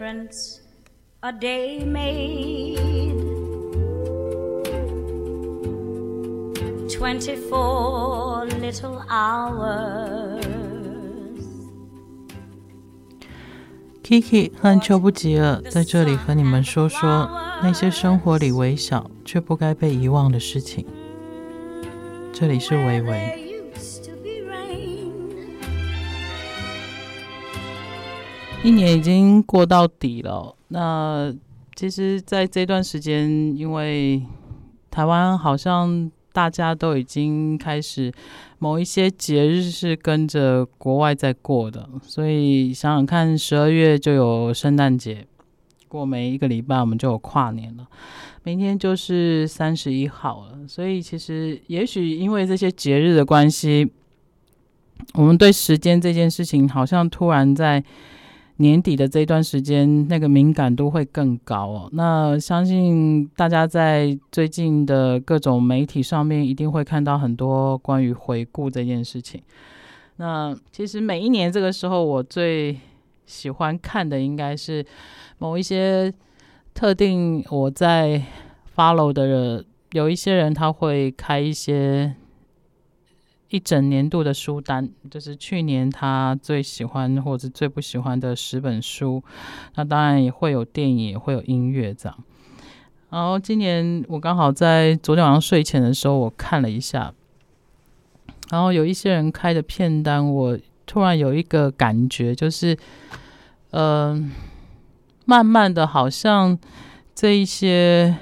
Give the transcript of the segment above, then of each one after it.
difference a day made. Twenty-four little hours. Kiki 和秋不吉尔在这里和你们说说那些生活里微小却不该被遗忘的事情。这里是微微。一年已经过到底了。那其实，在这段时间，因为台湾好像大家都已经开始某一些节日是跟着国外在过的，所以想想看，十二月就有圣诞节，过没一个礼拜我们就有跨年了，明天就是三十一号了。所以其实，也许因为这些节日的关系，我们对时间这件事情好像突然在。年底的这段时间，那个敏感度会更高哦。那相信大家在最近的各种媒体上面，一定会看到很多关于回顾这件事情。那其实每一年这个时候，我最喜欢看的应该是某一些特定我在 follow 的人，有一些人他会开一些。一整年度的书单，就是去年他最喜欢或者最不喜欢的十本书。那当然也会有电影，也会有音乐这样。然后今年我刚好在昨天晚上睡前的时候，我看了一下，然后有一些人开的片单，我突然有一个感觉，就是，嗯、慢慢的，好像这一些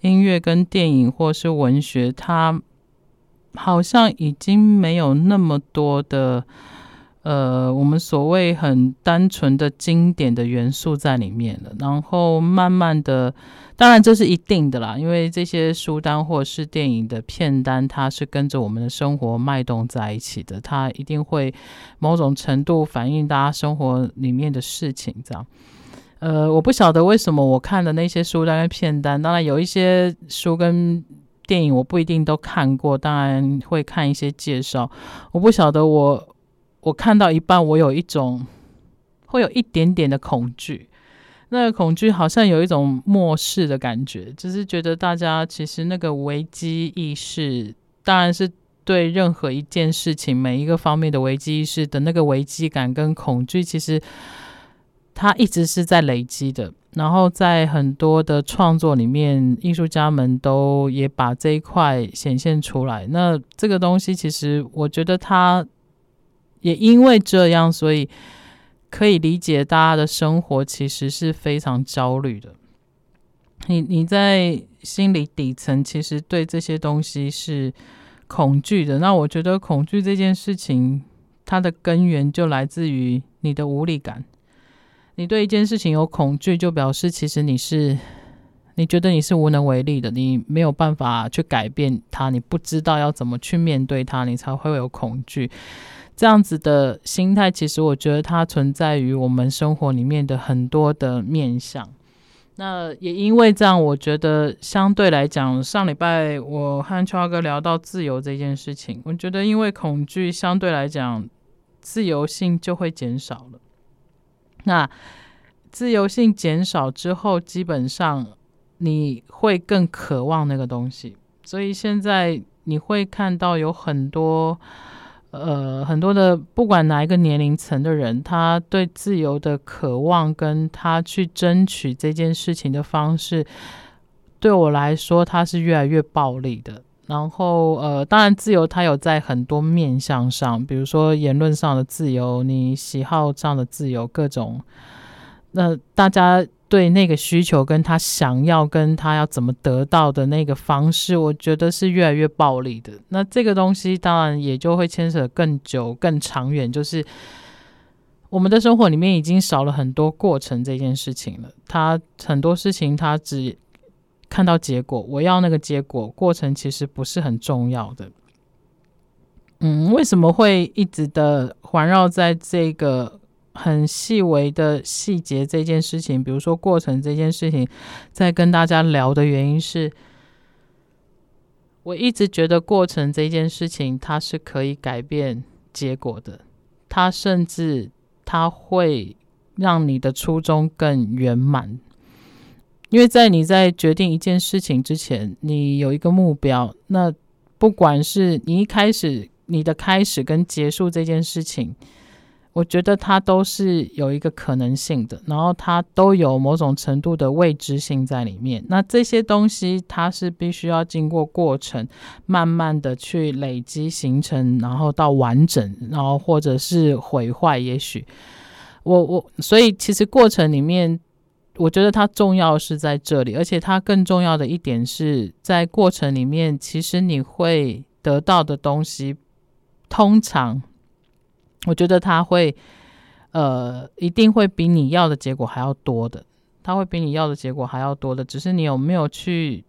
音乐跟电影或是文学，它。好像已经没有那么多的，呃，我们所谓很单纯的经典的元素在里面了。然后慢慢的，当然这是一定的啦，因为这些书单或是电影的片单，它是跟着我们的生活脉动在一起的，它一定会某种程度反映大家生活里面的事情。这样，呃，我不晓得为什么我看的那些书单跟片单，当然有一些书跟。电影我不一定都看过，当然会看一些介绍。我不晓得我我看到一半，我有一种会有一点点的恐惧。那个恐惧好像有一种漠视的感觉，就是觉得大家其实那个危机意识，当然是对任何一件事情每一个方面的危机意识的那个危机感跟恐惧，其实它一直是在累积的。然后在很多的创作里面，艺术家们都也把这一块显现出来。那这个东西其实，我觉得他也因为这样，所以可以理解大家的生活其实是非常焦虑的。你你在心里底层其实对这些东西是恐惧的。那我觉得恐惧这件事情，它的根源就来自于你的无力感。你对一件事情有恐惧，就表示其实你是，你觉得你是无能为力的，你没有办法去改变它，你不知道要怎么去面对它，你才会有恐惧。这样子的心态，其实我觉得它存在于我们生活里面的很多的面向。那也因为这样，我觉得相对来讲，上礼拜我和秋哥聊到自由这件事情，我觉得因为恐惧相对来讲，自由性就会减少了。那自由性减少之后，基本上你会更渴望那个东西，所以现在你会看到有很多呃很多的，不管哪一个年龄层的人，他对自由的渴望跟他去争取这件事情的方式，对我来说，他是越来越暴力的。然后，呃，当然，自由它有在很多面向上，比如说言论上的自由，你喜好上的自由，各种。那大家对那个需求，跟他想要，跟他要怎么得到的那个方式，我觉得是越来越暴力的。那这个东西当然也就会牵扯更久、更长远，就是我们的生活里面已经少了很多过程这件事情了。他很多事情，他只。看到结果，我要那个结果，过程其实不是很重要的。嗯，为什么会一直的环绕在这个很细微的细节这件事情，比如说过程这件事情，在跟大家聊的原因是，我一直觉得过程这件事情它是可以改变结果的，它甚至它会让你的初衷更圆满。因为在你在决定一件事情之前，你有一个目标。那不管是你一开始你的开始跟结束这件事情，我觉得它都是有一个可能性的，然后它都有某种程度的未知性在里面。那这些东西它是必须要经过过程，慢慢的去累积形成，然后到完整，然后或者是毁坏。也许我我所以其实过程里面。我觉得它重要是在这里，而且它更重要的一点是在过程里面，其实你会得到的东西，通常我觉得它会，呃，一定会比你要的结果还要多的，它会比你要的结果还要多的，只是你有没有去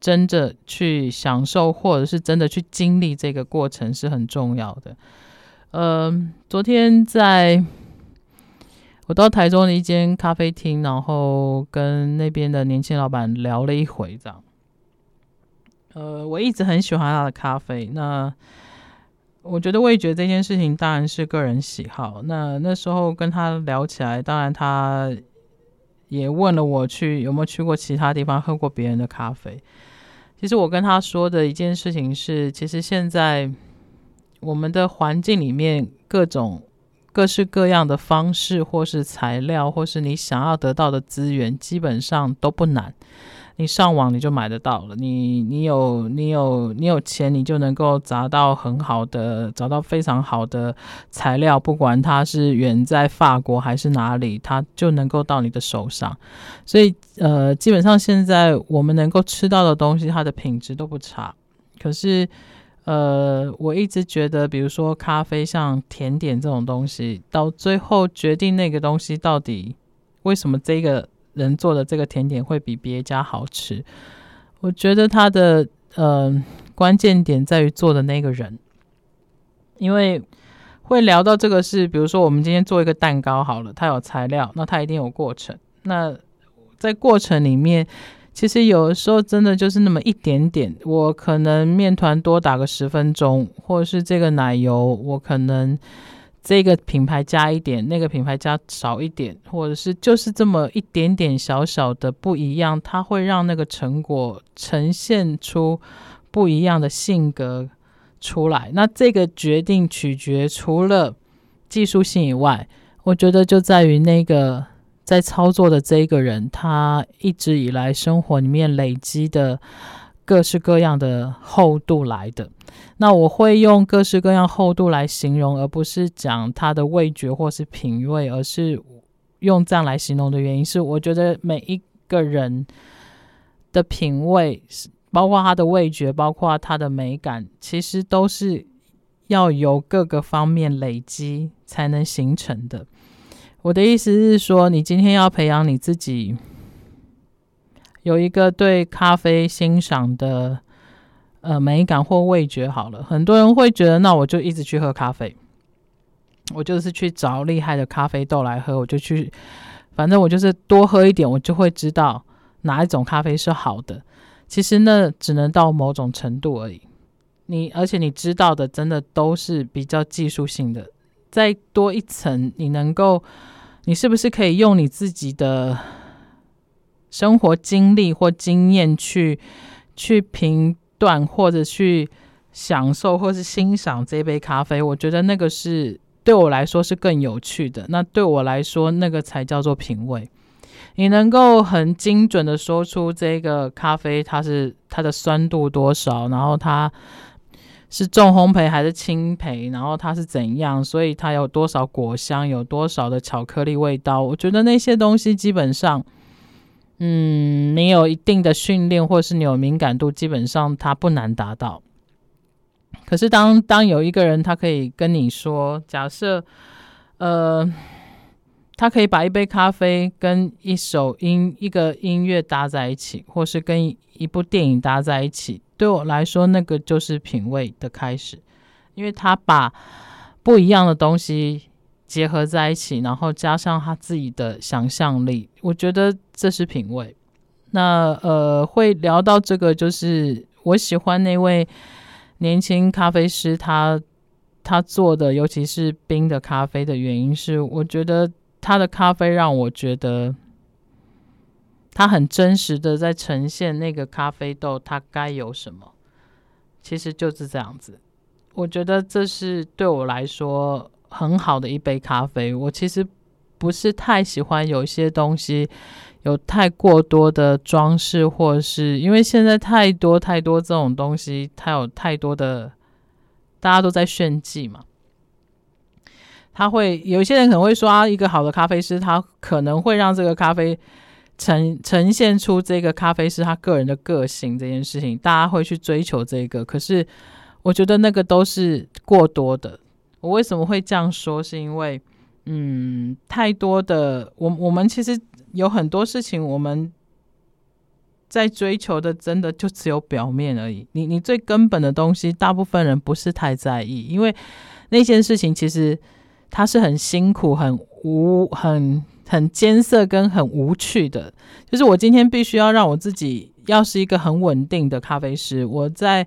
真的去享受，或者是真的去经历这个过程是很重要的。呃，昨天在。我到台中的一间咖啡厅，然后跟那边的年轻老板聊了一回，这样。呃，我一直很喜欢他的咖啡。那我觉得味觉这件事情当然是个人喜好。那那时候跟他聊起来，当然他也问了我去有没有去过其他地方喝过别人的咖啡。其实我跟他说的一件事情是，其实现在我们的环境里面各种。各式各样的方式，或是材料，或是你想要得到的资源，基本上都不难。你上网你就买得到了。你你有你有你有钱，你就能够砸到很好的，找到非常好的材料，不管它是远在法国还是哪里，它就能够到你的手上。所以呃，基本上现在我们能够吃到的东西，它的品质都不差。可是。呃，我一直觉得，比如说咖啡，像甜点这种东西，到最后决定那个东西到底为什么这个人做的这个甜点会比别家好吃，我觉得它的呃关键点在于做的那个人，因为会聊到这个是，比如说我们今天做一个蛋糕好了，它有材料，那它一定有过程，那在过程里面。其实有的时候真的就是那么一点点，我可能面团多打个十分钟，或者是这个奶油我可能这个品牌加一点，那个品牌加少一点，或者是就是这么一点点小小的不一样，它会让那个成果呈现出不一样的性格出来。那这个决定取决除了技术性以外，我觉得就在于那个。在操作的这一个人，他一直以来生活里面累积的各式各样的厚度来的。那我会用各式各样厚度来形容，而不是讲他的味觉或是品味，而是用这样来形容的原因是，我觉得每一个人的品味，包括他的味觉，包括他的美感，其实都是要由各个方面累积才能形成的。我的意思是说，你今天要培养你自己有一个对咖啡欣赏的呃美感或味觉。好了，很多人会觉得，那我就一直去喝咖啡，我就是去找厉害的咖啡豆来喝，我就去，反正我就是多喝一点，我就会知道哪一种咖啡是好的。其实那只能到某种程度而已。你而且你知道的，真的都是比较技术性的，再多一层，你能够。你是不是可以用你自己的生活经历或经验去去评断，或者去享受，或是欣赏这杯咖啡？我觉得那个是对我来说是更有趣的。那对我来说，那个才叫做品味。你能够很精准的说出这个咖啡它是它的酸度多少，然后它。是重烘焙还是轻焙？然后它是怎样？所以它有多少果香？有多少的巧克力味道？我觉得那些东西基本上，嗯，你有一定的训练，或是你有敏感度，基本上它不难达到。可是当当有一个人他可以跟你说，假设，呃，他可以把一杯咖啡跟一首音、一个音乐搭在一起，或是跟一部电影搭在一起。对我来说，那个就是品味的开始，因为他把不一样的东西结合在一起，然后加上他自己的想象力，我觉得这是品味。那呃，会聊到这个，就是我喜欢那位年轻咖啡师，他他做的，尤其是冰的咖啡的原因是，我觉得他的咖啡让我觉得他很真实的在呈现那个咖啡豆它该有什么，其实就是这样子。我觉得这是对我来说很好的一杯咖啡。我其实不是太喜欢有一些东西有太过多的装饰，或是因为现在太多太多这种东西，它有太多的大家都在炫技嘛。他会有一些人可能会说啊，一个好的咖啡师，他可能会让这个咖啡呈呈现出这个咖啡师他个人的个性这件事情，大家会去追求这个。可是我觉得那个都是过多的。我为什么会这样说？是因为嗯，太多的我我们其实有很多事情我们在追求的，真的就只有表面而已。你你最根本的东西，大部分人不是太在意，因为那件事情其实。它是很辛苦、很无、很很艰涩跟很无趣的。就是我今天必须要让我自己要是一个很稳定的咖啡师，我在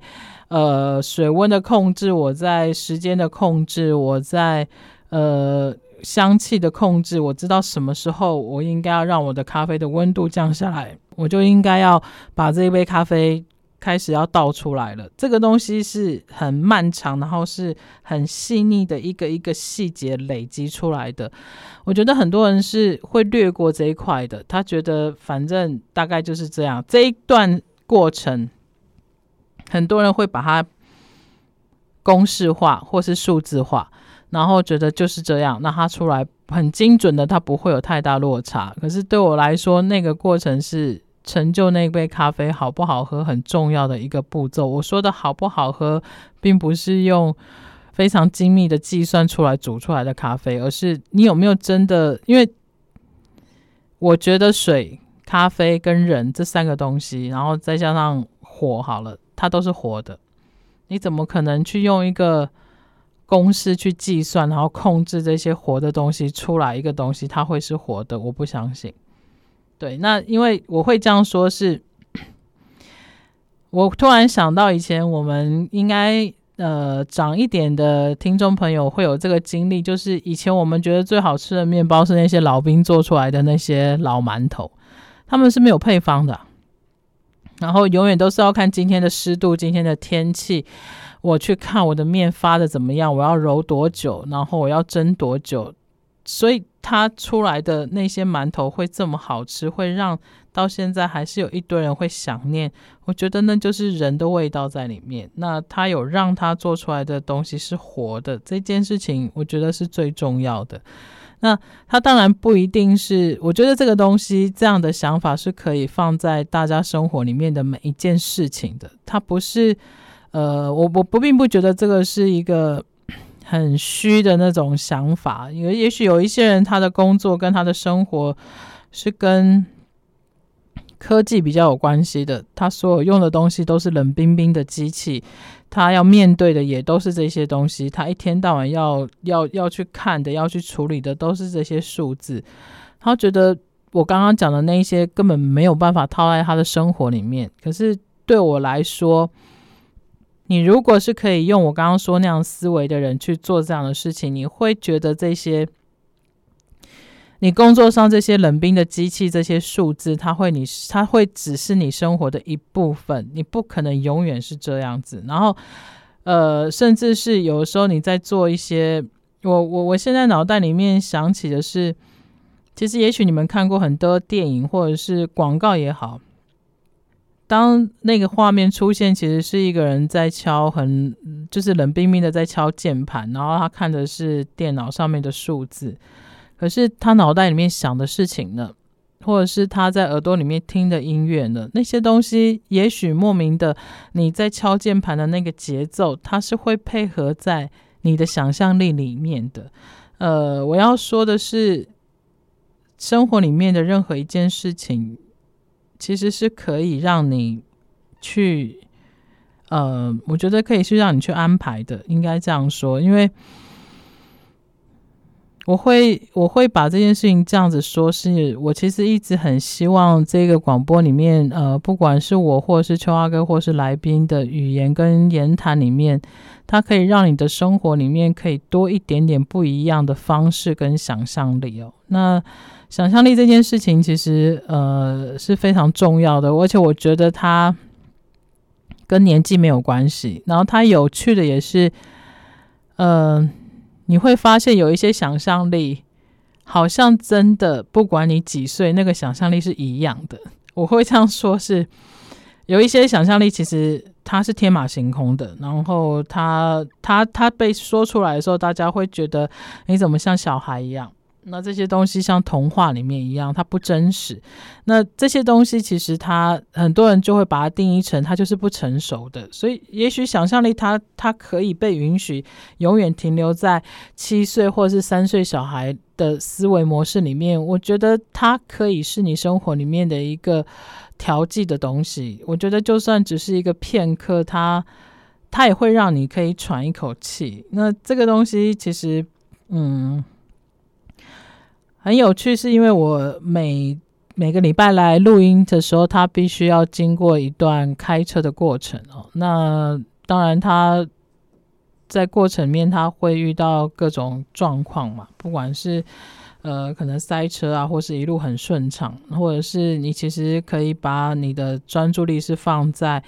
呃水温的控制，我在时间的控制，我在呃香气的控制，我知道什么时候我应该要让我的咖啡的温度降下来，我就应该要把这一杯咖啡。开始要倒出来了，这个东西是很漫长，然后是很细腻的一个一个细节累积出来的。我觉得很多人是会略过这一块的，他觉得反正大概就是这样。这一段过程，很多人会把它公式化或是数字化，然后觉得就是这样，那它出来很精准的，它不会有太大落差。可是对我来说，那个过程是。成就那杯咖啡好不好喝，很重要的一个步骤。我说的好不好喝，并不是用非常精密的计算出来煮出来的咖啡，而是你有没有真的。因为我觉得水、咖啡跟人这三个东西，然后再加上火，好了，它都是活的。你怎么可能去用一个公式去计算，然后控制这些活的东西出来一个东西，它会是活的？我不相信。对，那因为我会这样说是，我突然想到以前我们应该呃长一点的听众朋友会有这个经历，就是以前我们觉得最好吃的面包是那些老兵做出来的那些老馒头，他们是没有配方的，然后永远都是要看今天的湿度、今天的天气，我去看我的面发的怎么样，我要揉多久，然后我要蒸多久。所以它出来的那些馒头会这么好吃，会让到现在还是有一堆人会想念。我觉得那就是人的味道在里面。那他有让他做出来的东西是活的，这件事情我觉得是最重要的。那他当然不一定是，我觉得这个东西这样的想法是可以放在大家生活里面的每一件事情的。它不是，呃，我我不并不觉得这个是一个。很虚的那种想法，因为也许有一些人，他的工作跟他的生活是跟科技比较有关系的，他所有用的东西都是冷冰冰的机器，他要面对的也都是这些东西，他一天到晚要要要去看的，要去处理的都是这些数字，他觉得我刚刚讲的那一些根本没有办法套在他的生活里面，可是对我来说。你如果是可以用我刚刚说那样思维的人去做这样的事情，你会觉得这些你工作上这些冷冰的机器、这些数字，它会你它会只是你生活的一部分，你不可能永远是这样子。然后，呃，甚至是有时候你在做一些，我我我现在脑袋里面想起的是，其实也许你们看过很多电影或者是广告也好。当那个画面出现，其实是一个人在敲很，就是冷冰冰的在敲键盘，然后他看的是电脑上面的数字，可是他脑袋里面想的事情呢，或者是他在耳朵里面听的音乐呢，那些东西也许莫名的，你在敲键盘的那个节奏，它是会配合在你的想象力里面的。呃，我要说的是，生活里面的任何一件事情。其实是可以让你去，呃，我觉得可以去让你去安排的，应该这样说。因为我会我会把这件事情这样子说，是我其实一直很希望这个广播里面，呃，不管是我或是秋阿哥或是来宾的语言跟言谈里面，它可以让你的生活里面可以多一点点不一样的方式跟想象力哦。那想象力这件事情其实呃是非常重要的，而且我觉得它跟年纪没有关系，然后它有趣的也是，呃。你会发现有一些想象力，好像真的不管你几岁，那个想象力是一样的。我会这样说，是有一些想象力，其实它是天马行空的。然后它它它被说出来的时候，大家会觉得你怎么像小孩一样？那这些东西像童话里面一样，它不真实。那这些东西其实它很多人就会把它定义成它就是不成熟的。所以也许想象力它它可以被允许永远停留在七岁或是三岁小孩的思维模式里面。我觉得它可以是你生活里面的一个调剂的东西。我觉得就算只是一个片刻，它它也会让你可以喘一口气。那这个东西其实，嗯。很有趣，是因为我每每个礼拜来录音的时候，他必须要经过一段开车的过程哦。那当然，他在过程面他会遇到各种状况嘛，不管是呃可能塞车啊，或是一路很顺畅，或者是你其实可以把你的专注力是放在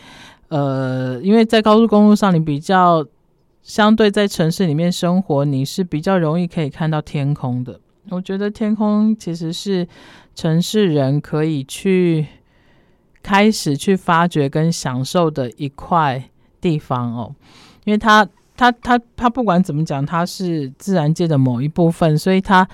呃，因为在高速公路上，你比较相对在城市里面生活，你是比较容易可以看到天空的。我觉得天空其实是城市人可以去开始去发掘跟享受的一块地方哦，因为它它它它不管怎么讲，它是自然界的某一部分，所以它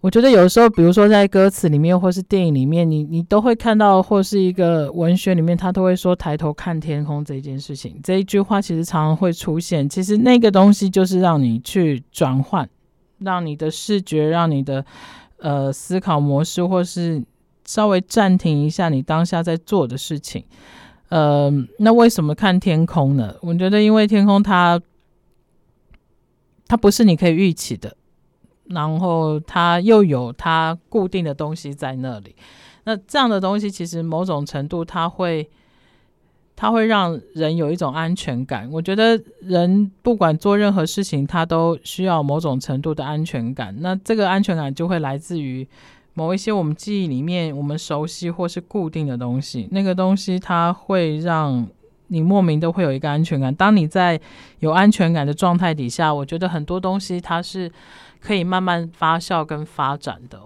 我觉得有时候，比如说在歌词里面或是电影里面，你你都会看到，或是一个文学里面，他都会说抬头看天空这件事情，这一句话其实常常会出现。其实那个东西就是让你去转换。让你的视觉，让你的呃思考模式，或是稍微暂停一下你当下在做的事情。呃，那为什么看天空呢？我觉得，因为天空它它不是你可以预期的，然后它又有它固定的东西在那里。那这样的东西，其实某种程度它会。它会让人有一种安全感。我觉得人不管做任何事情，他都需要某种程度的安全感。那这个安全感就会来自于某一些我们记忆里面我们熟悉或是固定的东西。那个东西它会让你莫名的会有一个安全感。当你在有安全感的状态底下，我觉得很多东西它是可以慢慢发酵跟发展的。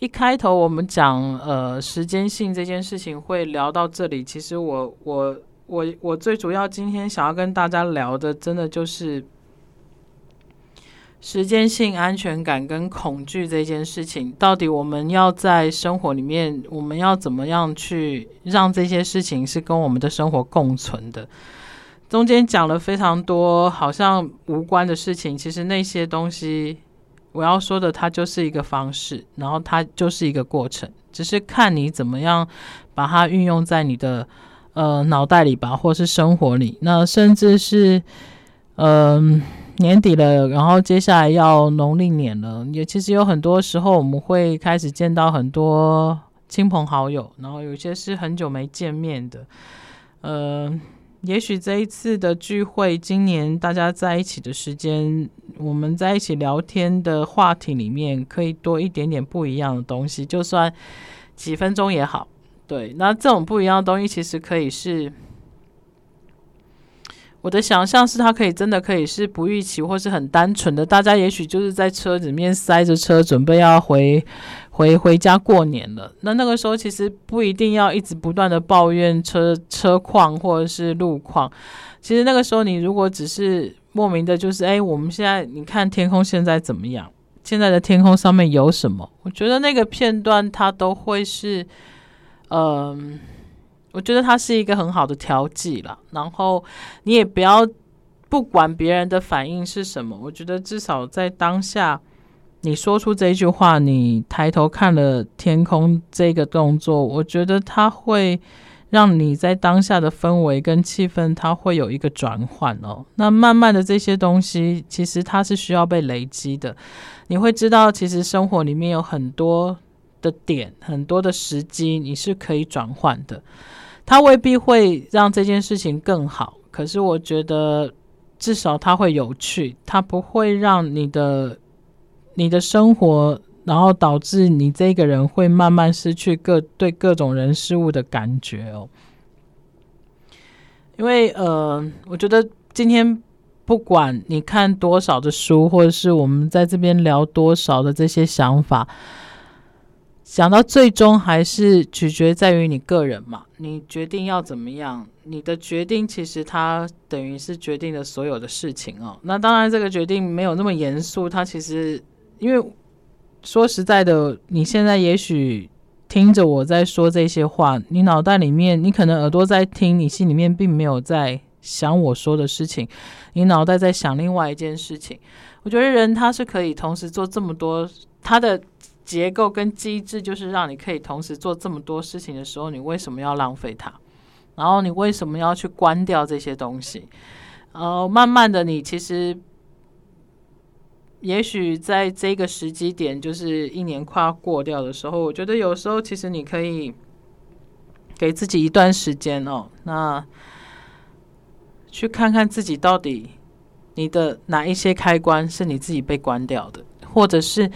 一开头我们讲呃时间性这件事情会聊到这里，其实我我我我最主要今天想要跟大家聊的，真的就是时间性安全感跟恐惧这件事情，到底我们要在生活里面，我们要怎么样去让这些事情是跟我们的生活共存的？中间讲了非常多好像无关的事情，其实那些东西。我要说的，它就是一个方式，然后它就是一个过程，只是看你怎么样把它运用在你的呃脑袋里吧，或是生活里。那甚至是嗯、呃、年底了，然后接下来要农历年了，也其实有很多时候我们会开始见到很多亲朋好友，然后有些是很久没见面的，呃。也许这一次的聚会，今年大家在一起的时间，我们在一起聊天的话题里面，可以多一点点不一样的东西，就算几分钟也好。对，那这种不一样的东西，其实可以是我的想象，是它可以真的可以是不预期，或是很单纯的。大家也许就是在车里面塞着车，准备要回。回回家过年了，那那个时候其实不一定要一直不断的抱怨车车况或者是路况，其实那个时候你如果只是莫名的，就是哎，我们现在你看天空现在怎么样？现在的天空上面有什么？我觉得那个片段它都会是，嗯、我觉得它是一个很好的调剂啦。然后你也不要不管别人的反应是什么，我觉得至少在当下。你说出这句话，你抬头看了天空这个动作，我觉得它会让你在当下的氛围跟气氛，它会有一个转换哦。那慢慢的这些东西，其实它是需要被累积的。你会知道，其实生活里面有很多的点，很多的时机，你是可以转换的。它未必会让这件事情更好，可是我觉得至少它会有趣，它不会让你的你的生活。然后导致你这个人会慢慢失去各对各种人事物的感觉哦，因为呃，我觉得今天不管你看多少的书，或者是我们在这边聊多少的这些想法，想到最终还是取决在于你个人嘛，你决定要怎么样，你的决定其实它等于是决定了所有的事情哦。那当然，这个决定没有那么严肃，它其实因为。说实在的，你现在也许听着我在说这些话，你脑袋里面，你可能耳朵在听，你心里面并没有在想我说的事情，你脑袋在想另外一件事情。我觉得人他是可以同时做这么多，他的结构跟机制就是让你可以同时做这么多事情的时候，你为什么要浪费它？然后你为什么要去关掉这些东西？呃，慢慢的，你其实。也许在这个时机点，就是一年快要过掉的时候，我觉得有时候其实你可以给自己一段时间哦，那去看看自己到底你的哪一些开关是你自己被关掉的，或者是。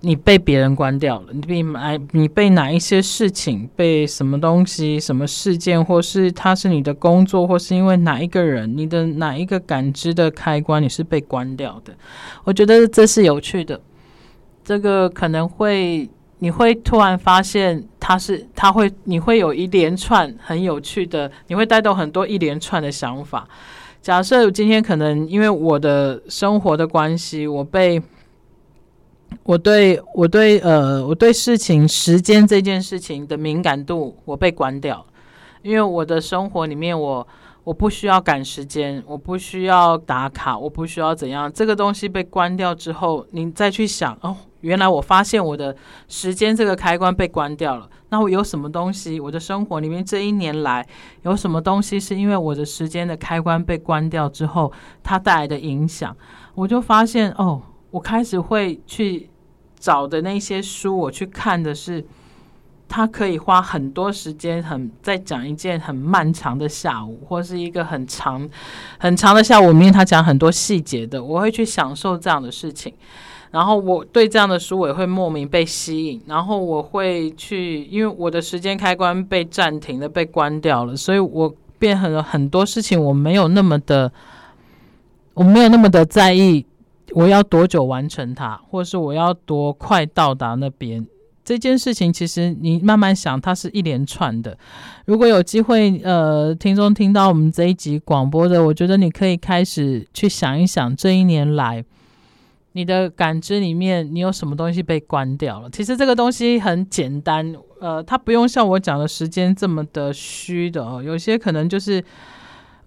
你被别人关掉了，你被哪？你被哪一些事情？被什么东西？什么事件？或是它是你的工作，或是因为哪一个人？你的哪一个感知的开关？你是被关掉的？我觉得这是有趣的。这个可能会，你会突然发现，它是，它会，你会有一连串很有趣的，你会带动很多一连串的想法。假设今天可能因为我的生活的关系，我被。我对我对呃我对事情时间这件事情的敏感度，我被关掉，因为我的生活里面我我不需要赶时间，我不需要打卡，我不需要怎样，这个东西被关掉之后，你再去想哦，原来我发现我的时间这个开关被关掉了，那我有什么东西？我的生活里面这一年来有什么东西是因为我的时间的开关被关掉之后，它带来的影响？我就发现哦。我开始会去找的那些书，我去看的是，他可以花很多时间，很在讲一件很漫长的下午，或是一个很长很长的下午里面，他讲很多细节的，我会去享受这样的事情。然后我对这样的书，我也会莫名被吸引。然后我会去，因为我的时间开关被暂停了，被关掉了，所以我变成了很多事情，我没有那么的，我没有那么的在意。我要多久完成它，或是我要多快到达那边？这件事情其实你慢慢想，它是一连串的。如果有机会，呃，听众听到我们这一集广播的，我觉得你可以开始去想一想，这一年来你的感知里面，你有什么东西被关掉了？其实这个东西很简单，呃，它不用像我讲的时间这么的虚的哦。有些可能就是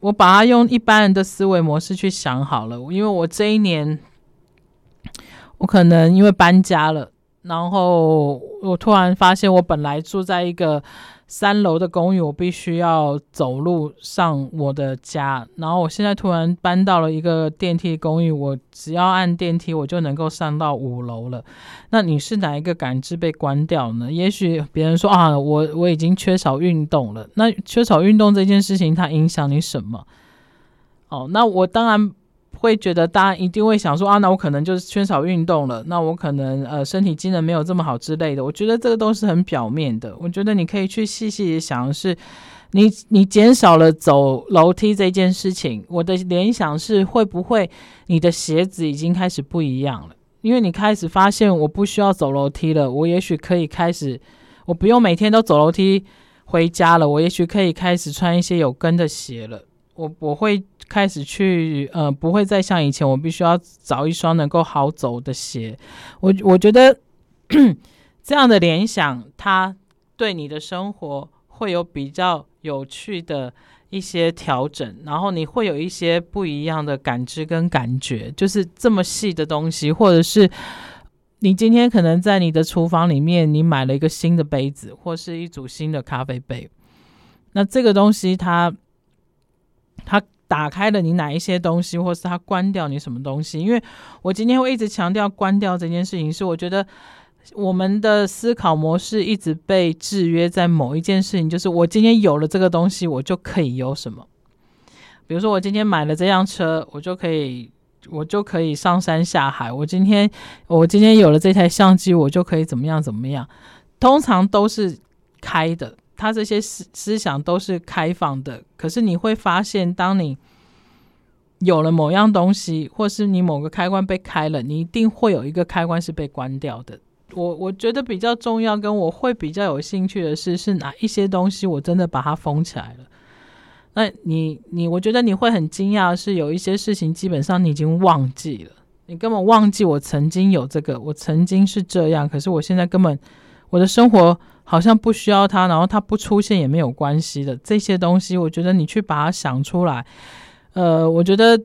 我把它用一般人的思维模式去想好了，因为我这一年。我可能因为搬家了，然后我突然发现，我本来住在一个三楼的公寓，我必须要走路上我的家。然后我现在突然搬到了一个电梯公寓，我只要按电梯，我就能够上到五楼了。那你是哪一个感知被关掉呢？也许别人说啊，我我已经缺少运动了。那缺少运动这件事情，它影响你什么？哦，那我当然。会觉得大家一定会想说啊，那我可能就是缺少运动了，那我可能呃身体机能没有这么好之类的。我觉得这个都是很表面的。我觉得你可以去细细的想是，你你减少了走楼梯这件事情。我的联想是会不会你的鞋子已经开始不一样了？因为你开始发现我不需要走楼梯了，我也许可以开始，我不用每天都走楼梯回家了，我也许可以开始穿一些有跟的鞋了。我我会。开始去，呃，不会再像以前，我必须要找一双能够好走的鞋。我我觉得 这样的联想，它对你的生活会有比较有趣的一些调整，然后你会有一些不一样的感知跟感觉，就是这么细的东西，或者是你今天可能在你的厨房里面，你买了一个新的杯子，或是一组新的咖啡杯。那这个东西它，它打开了你哪一些东西，或是它关掉你什么东西？因为我今天会一直强调关掉这件事情，是我觉得我们的思考模式一直被制约在某一件事情，就是我今天有了这个东西，我就可以有什么？比如说，我今天买了这辆车，我就可以，我就可以上山下海。我今天，我今天有了这台相机，我就可以怎么样怎么样？通常都是开的，他这些思思想都是开放的。可是你会发现，当你有了某样东西，或是你某个开关被开了，你一定会有一个开关是被关掉的。我我觉得比较重要，跟我会比较有兴趣的是，是哪一些东西我真的把它封起来了。那你你，我觉得你会很惊讶，是有一些事情基本上你已经忘记了，你根本忘记我曾经有这个，我曾经是这样，可是我现在根本我的生活好像不需要它，然后它不出现也没有关系的这些东西，我觉得你去把它想出来，呃，我觉得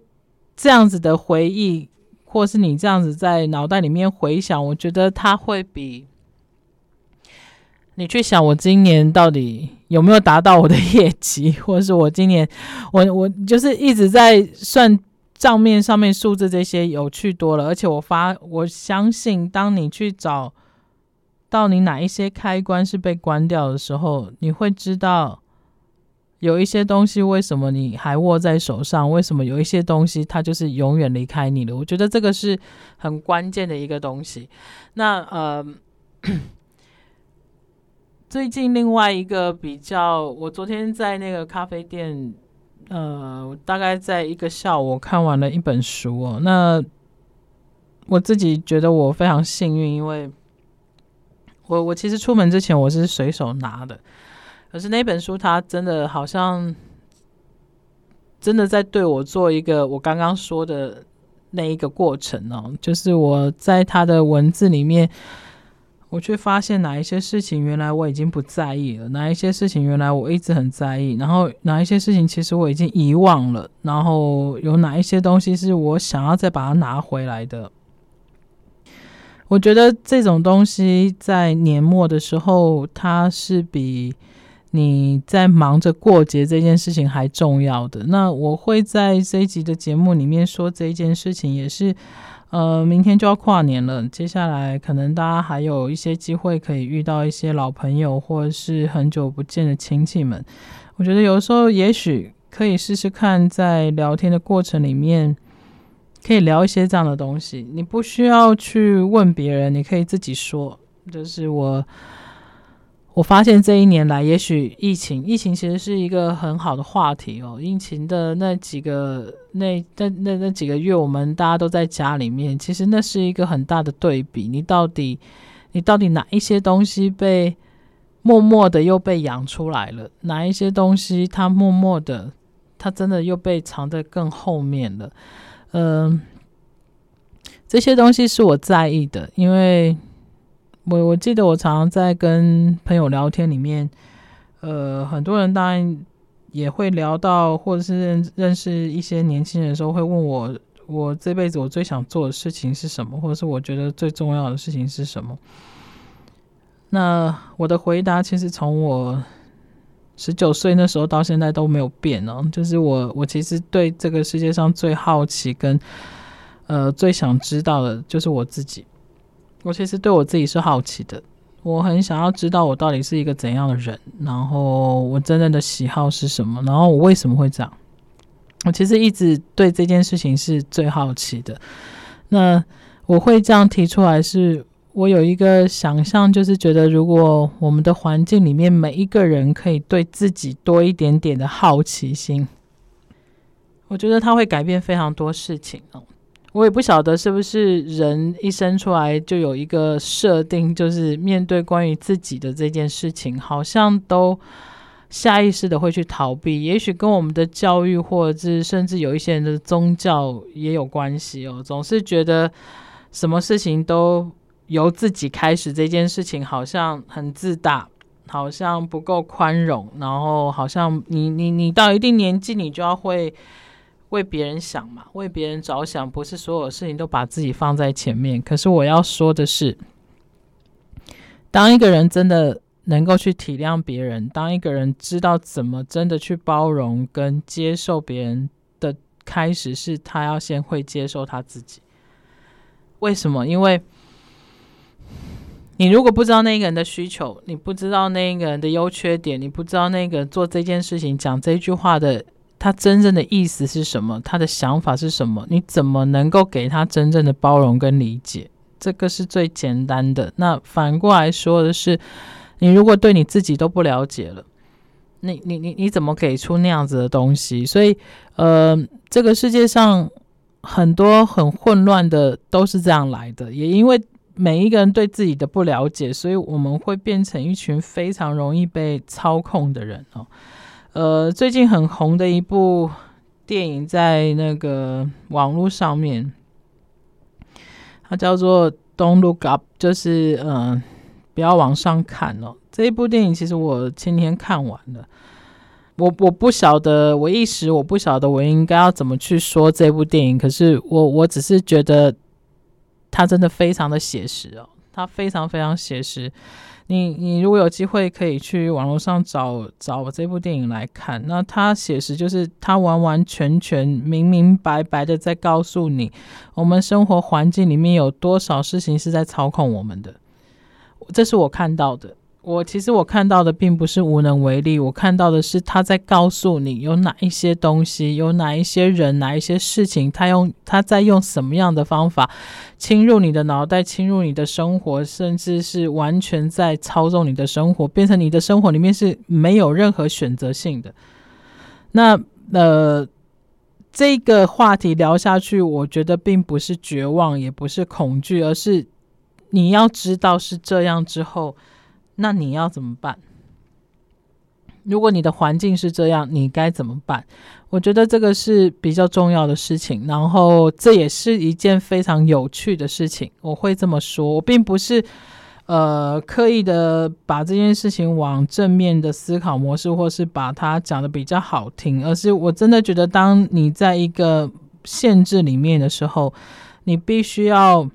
这样子的回忆，或是你这样子在脑袋里面回想，我觉得它会比。你去想，我今年到底有没有达到我的业绩，或是我今年，我我就是一直在算账面上面数字，这些有趣多了。而且我发，我相信，当你去找到你哪一些开关是被关掉的时候，你会知道有一些东西为什么你还握在手上，为什么有一些东西它就是永远离开你了。我觉得这个是很关键的一个东西。那呃。最近另外一个比较，我昨天在那个咖啡店，呃，大概在一个下午看完了一本书哦。那我自己觉得我非常幸运，因为我我其实出门之前我是随手拿的，可是那本书它真的好像真的在对我做一个我刚刚说的那一个过程哦，就是我在它的文字里面。我却发现哪一些事情原来我已经不在意了，哪一些事情原来我一直很在意，然后哪一些事情其实我已经遗忘了，然后有哪一些东西是我想要再把它拿回来的。我觉得这种东西在年末的时候，它是比你在忙着过节这件事情还重要的。那我会在这一集的节目里面说这一件事情，也是。呃，明天就要跨年了，接下来可能大家还有一些机会可以遇到一些老朋友，或者是很久不见的亲戚们。我觉得有时候也许可以试试看，在聊天的过程里面，可以聊一些这样的东西。你不需要去问别人，你可以自己说，就是我。我发现这一年来，也许疫情，疫情其实是一个很好的话题哦。疫情的那几个那那那那几个月，我们大家都在家里面，其实那是一个很大的对比。你到底，你到底哪一些东西被默默的又被养出来了？哪一些东西它默默的，它真的又被藏得更后面了？嗯、这些东西是我在意的，因为。我我记得我常常在跟朋友聊天里面，呃，很多人当然也会聊到，或者是认认识一些年轻人的时候，会问我，我这辈子我最想做的事情是什么，或者是我觉得最重要的事情是什么。那我的回答其实从我十九岁那时候到现在都没有变哦，就是我我其实对这个世界上最好奇跟呃最想知道的就是我自己。我其实对我自己是好奇的，我很想要知道我到底是一个怎样的人，然后我真正的喜好是什么，然后我为什么会这样。我其实一直对这件事情是最好奇的。那我会这样提出来，是我有一个想象，就是觉得如果我们的环境里面每一个人可以对自己多一点点的好奇心，我觉得它会改变非常多事情哦。我也不晓得是不是人一生出来就有一个设定，就是面对关于自己的这件事情，好像都下意识的会去逃避。也许跟我们的教育，或者是甚至有一些人的宗教也有关系哦。总是觉得什么事情都由自己开始，这件事情好像很自大，好像不够宽容，然后好像你你你到一定年纪，你就要会。为别人想嘛，为别人着想，不是所有事情都把自己放在前面。可是我要说的是，当一个人真的能够去体谅别人，当一个人知道怎么真的去包容跟接受别人的开始，是他要先会接受他自己。为什么？因为你如果不知道那个人的需求，你不知道那个人的优缺点，你不知道那个做这件事情、讲这句话的他真正的意思是什么，他的想法是什么，你怎么能够给他真正的包容跟理解？这个是最简单的。那反过来说的是，你如果对你自己都不了解了，你你你你怎么给出那样子的东西？所以，呃，这个世界上很多很混乱的都是这样来的。也因为每一个人对自己的不了解，所以我们会变成一群非常容易被操控的人哦。呃，最近很红的一部电影在那个网络上面，它叫做《Don't Look Up》，就是嗯。不要往上看哦。这一部电影其实我今天看完了，我我不晓得，我一时我不晓得我应该要怎么去说这部电影。可是我我只是觉得它真的非常的写实哦，它非常非常写实。你你如果有机会可以去网络上找找这部电影来看，那它写实就是它完完全全明明白白的在告诉你，我们生活环境里面有多少事情是在操控我们的。这是我看到的。我其实我看到的并不是无能为力，我看到的是他在告诉你有哪一些东西，有哪一些人，哪一些事情，他用他在用什么样的方法侵入你的脑袋，侵入你的生活，甚至是完全在操纵你的生活，变成你的生活里面是没有任何选择性的。那呃，这个话题聊下去，我觉得并不是绝望，也不是恐惧，而是。你要知道是这样之后，那你要怎么办？如果你的环境是这样，你该怎么办？我觉得这个是比较重要的事情，然后这也是一件非常有趣的事情。我会这么说，我并不是呃刻意的把这件事情往正面的思考模式，或是把它讲得比较好听，而是我真的觉得，当你在一个限制里面的时候，你必须要。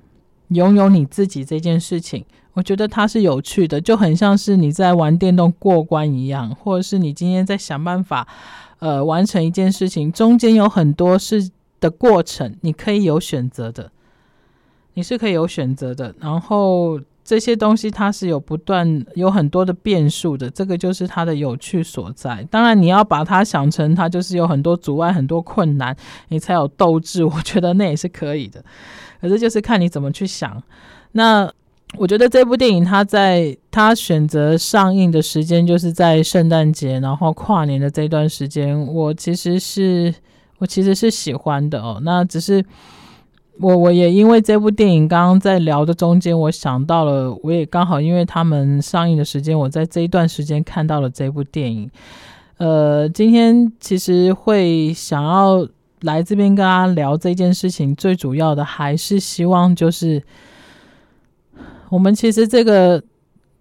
拥有你自己这件事情，我觉得它是有趣的，就很像是你在玩电动过关一样，或者是你今天在想办法，呃，完成一件事情，中间有很多事的过程，你可以有选择的，你是可以有选择的。然后这些东西它是有不断有很多的变数的，这个就是它的有趣所在。当然，你要把它想成它就是有很多阻碍、很多困难，你才有斗志，我觉得那也是可以的。可是就是看你怎么去想。那我觉得这部电影，它在它选择上映的时间，就是在圣诞节，然后跨年的这段时间，我其实是我其实是喜欢的哦。那只是我我也因为这部电影，刚刚在聊的中间，我想到了，我也刚好因为他们上映的时间，我在这一段时间看到了这部电影。呃，今天其实会想要。来这边跟大家聊这件事情，最主要的还是希望就是，我们其实这个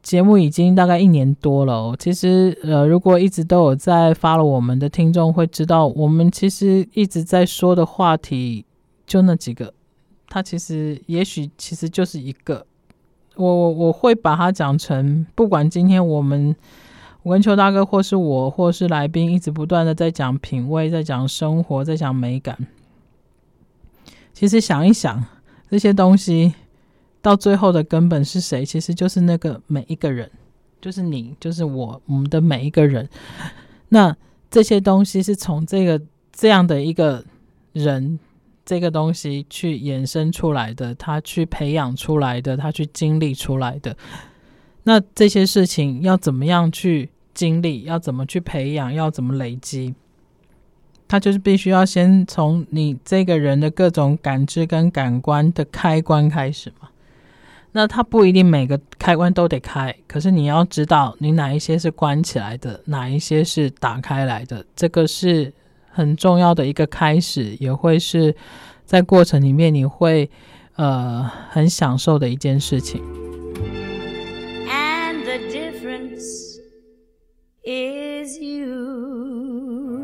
节目已经大概一年多了哦。其实呃，如果一直都有在发了我们的听众会知道，我们其实一直在说的话题就那几个，它其实也许其实就是一个，我我我会把它讲成，不管今天我们。我跟邱大哥，或是我，或是来宾，一直不断的在讲品味，在讲生活，在讲美感。其实想一想，这些东西到最后的根本是谁？其实就是那个每一个人，就是你，就是我，我们的每一个人。那这些东西是从这个这样的一个人，这个东西去衍生出来的，他去培养出来的，他去经历出来的。那这些事情要怎么样去经历？要怎么去培养？要怎么累积？他就是必须要先从你这个人的各种感知跟感官的开关开始嘛。那它不一定每个开关都得开，可是你要知道你哪一些是关起来的，哪一些是打开来的，这个是很重要的一个开始，也会是在过程里面你会呃很享受的一件事情。is you.